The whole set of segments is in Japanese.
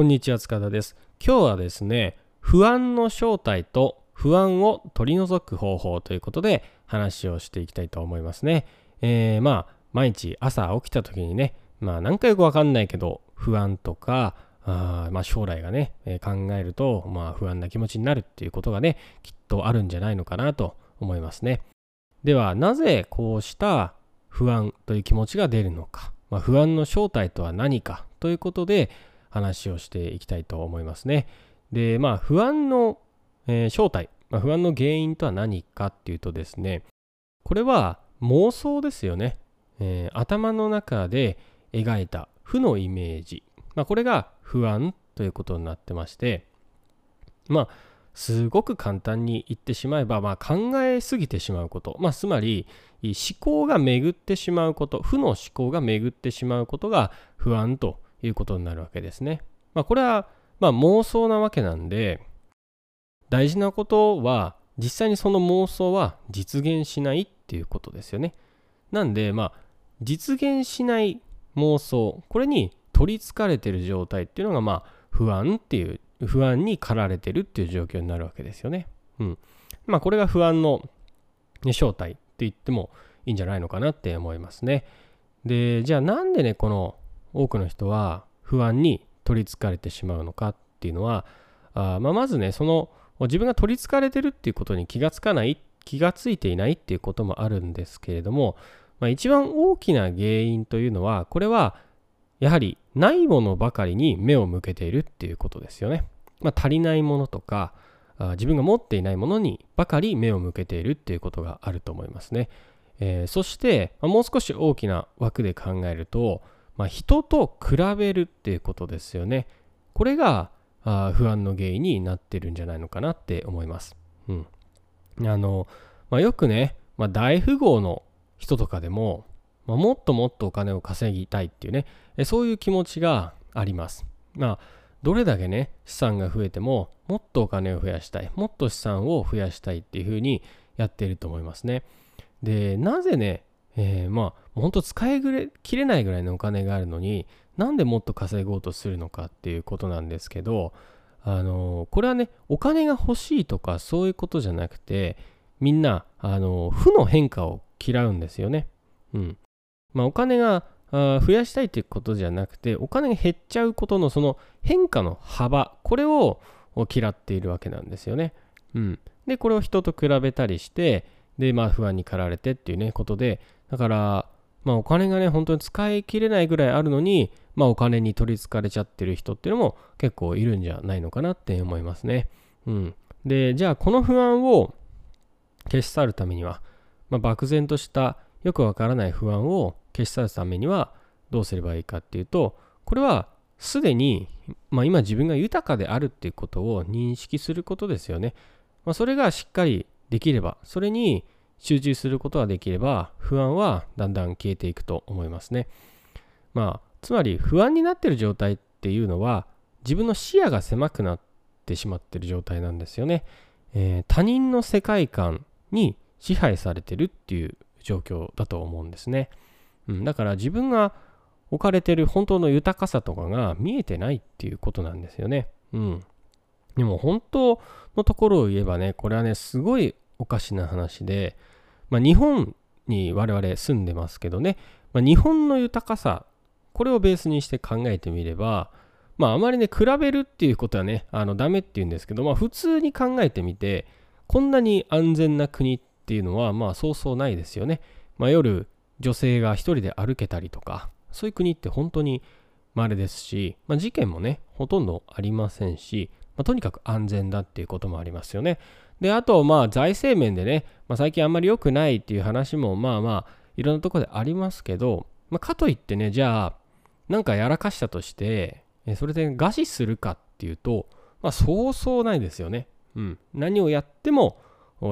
こんにちは塚田です。今日はですね不安の正体と不安を取り除く方法ということで話をしていきたいと思いますね、えー、まあ毎日朝起きた時にねまあなんかよくわかんないけど不安とかあまあ将来がね、えー、考えるとまあ不安な気持ちになるっていうことがねきっとあるんじゃないのかなと思いますね。ではなぜこうした不安という気持ちが出るのか、まあ、不安の正体とは何かということで話をしていきたいと思いますね。で、まあ不安の、えー、正体、まあ、不安の原因とは何かっていうとですね、これは妄想ですよね。えー、頭の中で描いた負のイメージ、まあ、これが不安ということになってまして、まあすごく簡単に言ってしまえば、まあ、考えすぎてしまうこと、まあ、つまり思考が巡ってしまうこと負の思考が巡ってしまうことが不安ということになるわけですね。まあ、これは、まあ、妄想なわけなんで、大事なことは、実際にその妄想は実現しないっていうことですよね。なんで、まあ、実現しない妄想、これに取りつかれてる状態っていうのが、まあ、不安っていう、不安に駆られてるっていう状況になるわけですよね。うん。まあ、これが不安の正体って言ってもいいんじゃないのかなって思いますね。で、じゃあなんでね、この多くの人は不安に取りつかれてしまうのかっていうのはあ、まあ、まずねその自分が取りつかれてるっていうことに気がつかない気がついていないっていうこともあるんですけれども、まあ、一番大きな原因というのはこれはやはりないものばかりに目を向けているっていうことですよね。まあ、足りないものとか自分が持っていないものにばかり目を向けているっていうことがあると思いますね。えー、そして、まあ、もう少し大きな枠で考えると、まあ、人と比べるっていうことですよね。これがあ不安の原因になってるんじゃないのかなって思います。うん。あの、まあ、よくね、まあ、大富豪の人とかでも、まあ、もっともっとお金を稼ぎたいっていうね、えそういう気持ちがあります。まあ、どれだけね、資産が増えても、もっとお金を増やしたい、もっと資産を増やしたいっていうふうにやっていると思いますね。で、なぜね、えー、まあ本当使い切れないぐらいのお金があるのになんでもっと稼ごうとするのかっていうことなんですけどあのこれはねお金が欲しいとかそういうことじゃなくてみんなあの負の変化を嫌うんですよね。うんまあ、お金が増やしたいということじゃなくてお金が減っちゃうことのその変化の幅これを嫌っているわけなんですよね。うん、でこれを人と比べたりしてでまあ不安に駆られてっていうねことでだから、まあお金がね、本当に使い切れないぐらいあるのに、まあお金に取りつかれちゃってる人っていうのも結構いるんじゃないのかなって思いますね。うん。で、じゃあこの不安を消し去るためには、まあ、漠然としたよくわからない不安を消し去るためにはどうすればいいかっていうと、これはすでに、まあ、今自分が豊かであるっていうことを認識することですよね。まあ、それがしっかりできれば、それに集中することができれば不安はだんだん消えていくと思いますね。まあつまり不安になっている状態っていうのは自分の視野が狭くなってしまっている状態なんですよね。えー、他人の世界観に支配されてるっていう状況だと思うんですね。うん、だから自分が置かれてる本当の豊かさとかが見えてないっていうことなんですよね。うん。でも本当のところを言えばね、これはね、すごいおかしな話で、まあ、日本に我々住んでますけどね、まあ、日本の豊かさ、これをベースにして考えてみれば、まあ、あまりね、比べるっていうことはね、あのダメって言うんですけど、まあ、普通に考えてみて、こんなに安全な国っていうのは、まあ、そうそうないですよね。まあ、夜、女性が一人で歩けたりとか、そういう国って本当に稀ですし、まあ、事件もね、ほとんどありませんし、まあ、とにかく安全だっていうこともありますよね。で、あと、まあ、財政面でね、まあ、最近あんまり良くないっていう話も、まあまあ、いろんなところでありますけど、まあ、かといってね、じゃあ、なんかやらかしたとして、それで餓死するかっていうと、まあ、そうそうないですよね。うん。何をやっても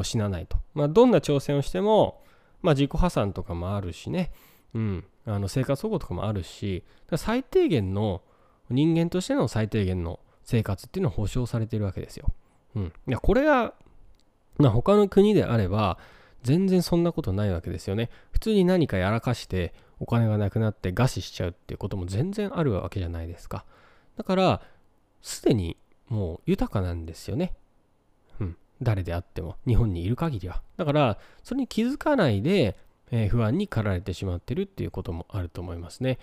死なないと。まあ、どんな挑戦をしても、まあ、自己破産とかもあるしね、うん。あの生活保護とかもあるし、最低限の、人間としての最低限の生活っていうのを保障されてるわけですよ。うん。いや、これがまあ、他の国であれば全然そんなことないわけですよね。普通に何かやらかしてお金がなくなって餓死しちゃうっていうことも全然あるわけじゃないですか。だからすでにもう豊かなんですよね。うん。誰であっても、日本にいる限りは。だから、それに気づかないで、えー、不安に駆られてしまってるっていうこともあると思いますね。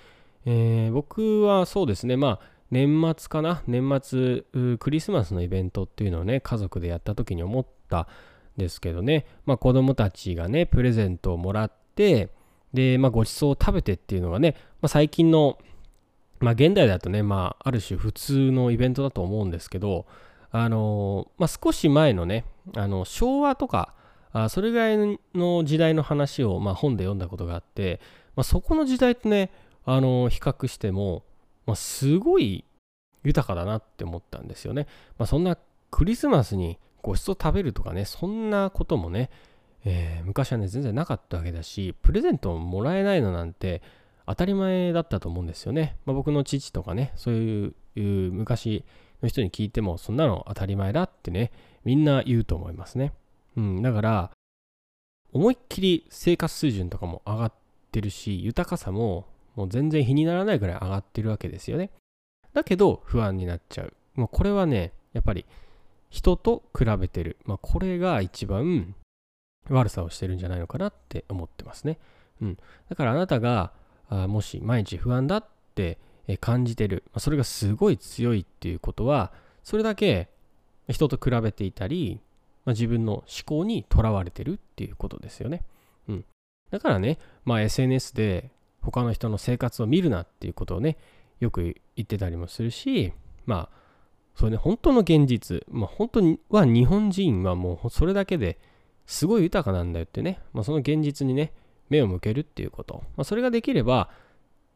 えー、僕はそうですね、まあ、年末かな？年末クリスマスのイベントっていうのをね家族でやった時に思ったんですけどね、まあ、子供たちがねプレゼントをもらってで、まあ、ごちそうを食べてっていうのがね、まあ、最近の、まあ、現代だとね、まあ、ある種普通のイベントだと思うんですけどあのまあ、少し前のねあの昭和とかあそれぐらいの時代の話を、まあ、本で読んだことがあって、まあ、そこの時代とねあの比較してもまあ、すごい豊かだなって思ったんですよね。まあ、そんなクリスマスにごちそう食べるとかね、そんなこともね、えー、昔はね、全然なかったわけだし、プレゼントもらえないのなんて当たり前だったと思うんですよね。まあ、僕の父とかね、そういう昔の人に聞いても、そんなの当たり前だってね、みんな言うと思いますね。うん、だから、思いっきり生活水準とかも上がってるし、豊かさももう全然比にならないぐらい上がってるわけですよね。だけど不安になっちゃう。もうこれはね、やっぱり人と比べてる。まあ、これが一番悪さをしてるんじゃないのかなって思ってますね。うん。だからあなたがあもし毎日不安だって感じてる、まあ、それがすごい強いっていうことは、それだけ人と比べていたり、まあ、自分の思考にとらわれてるっていうことですよね。うん。だからね、まあ、SNS で他の人の生活を見るなっていうことをねよく言ってたりもするしまあそれね本当の現実まあ本当は日本人はもうそれだけですごい豊かなんだよってね、まあ、その現実にね目を向けるっていうこと、まあ、それができれば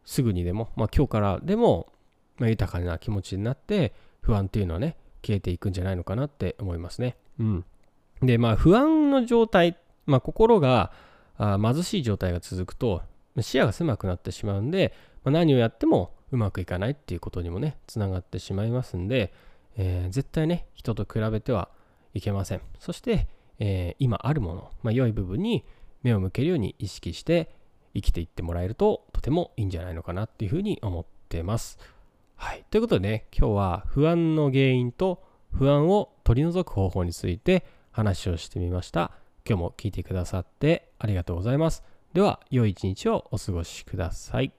すぐにでも、まあ、今日からでも、まあ、豊かな気持ちになって不安っていうのはね消えていくんじゃないのかなって思いますね。うん、でまあ不安の状態、まあ、心があ貧しい状態が続くと視野が狭くなってしまうんで、まあ、何をやってもうまくいかないっていうことにもねつながってしまいますんで、えー、絶対ね人と比べてはいけませんそして、えー、今あるもの、まあ、良い部分に目を向けるように意識して生きていってもらえるととてもいいんじゃないのかなっていうふうに思ってます。はい。ということでね、今日は不安の原因と不安を取り除く方法について話をしてみました。今日も聞いてくださってありがとうございます。では、良い一日をお過ごしください。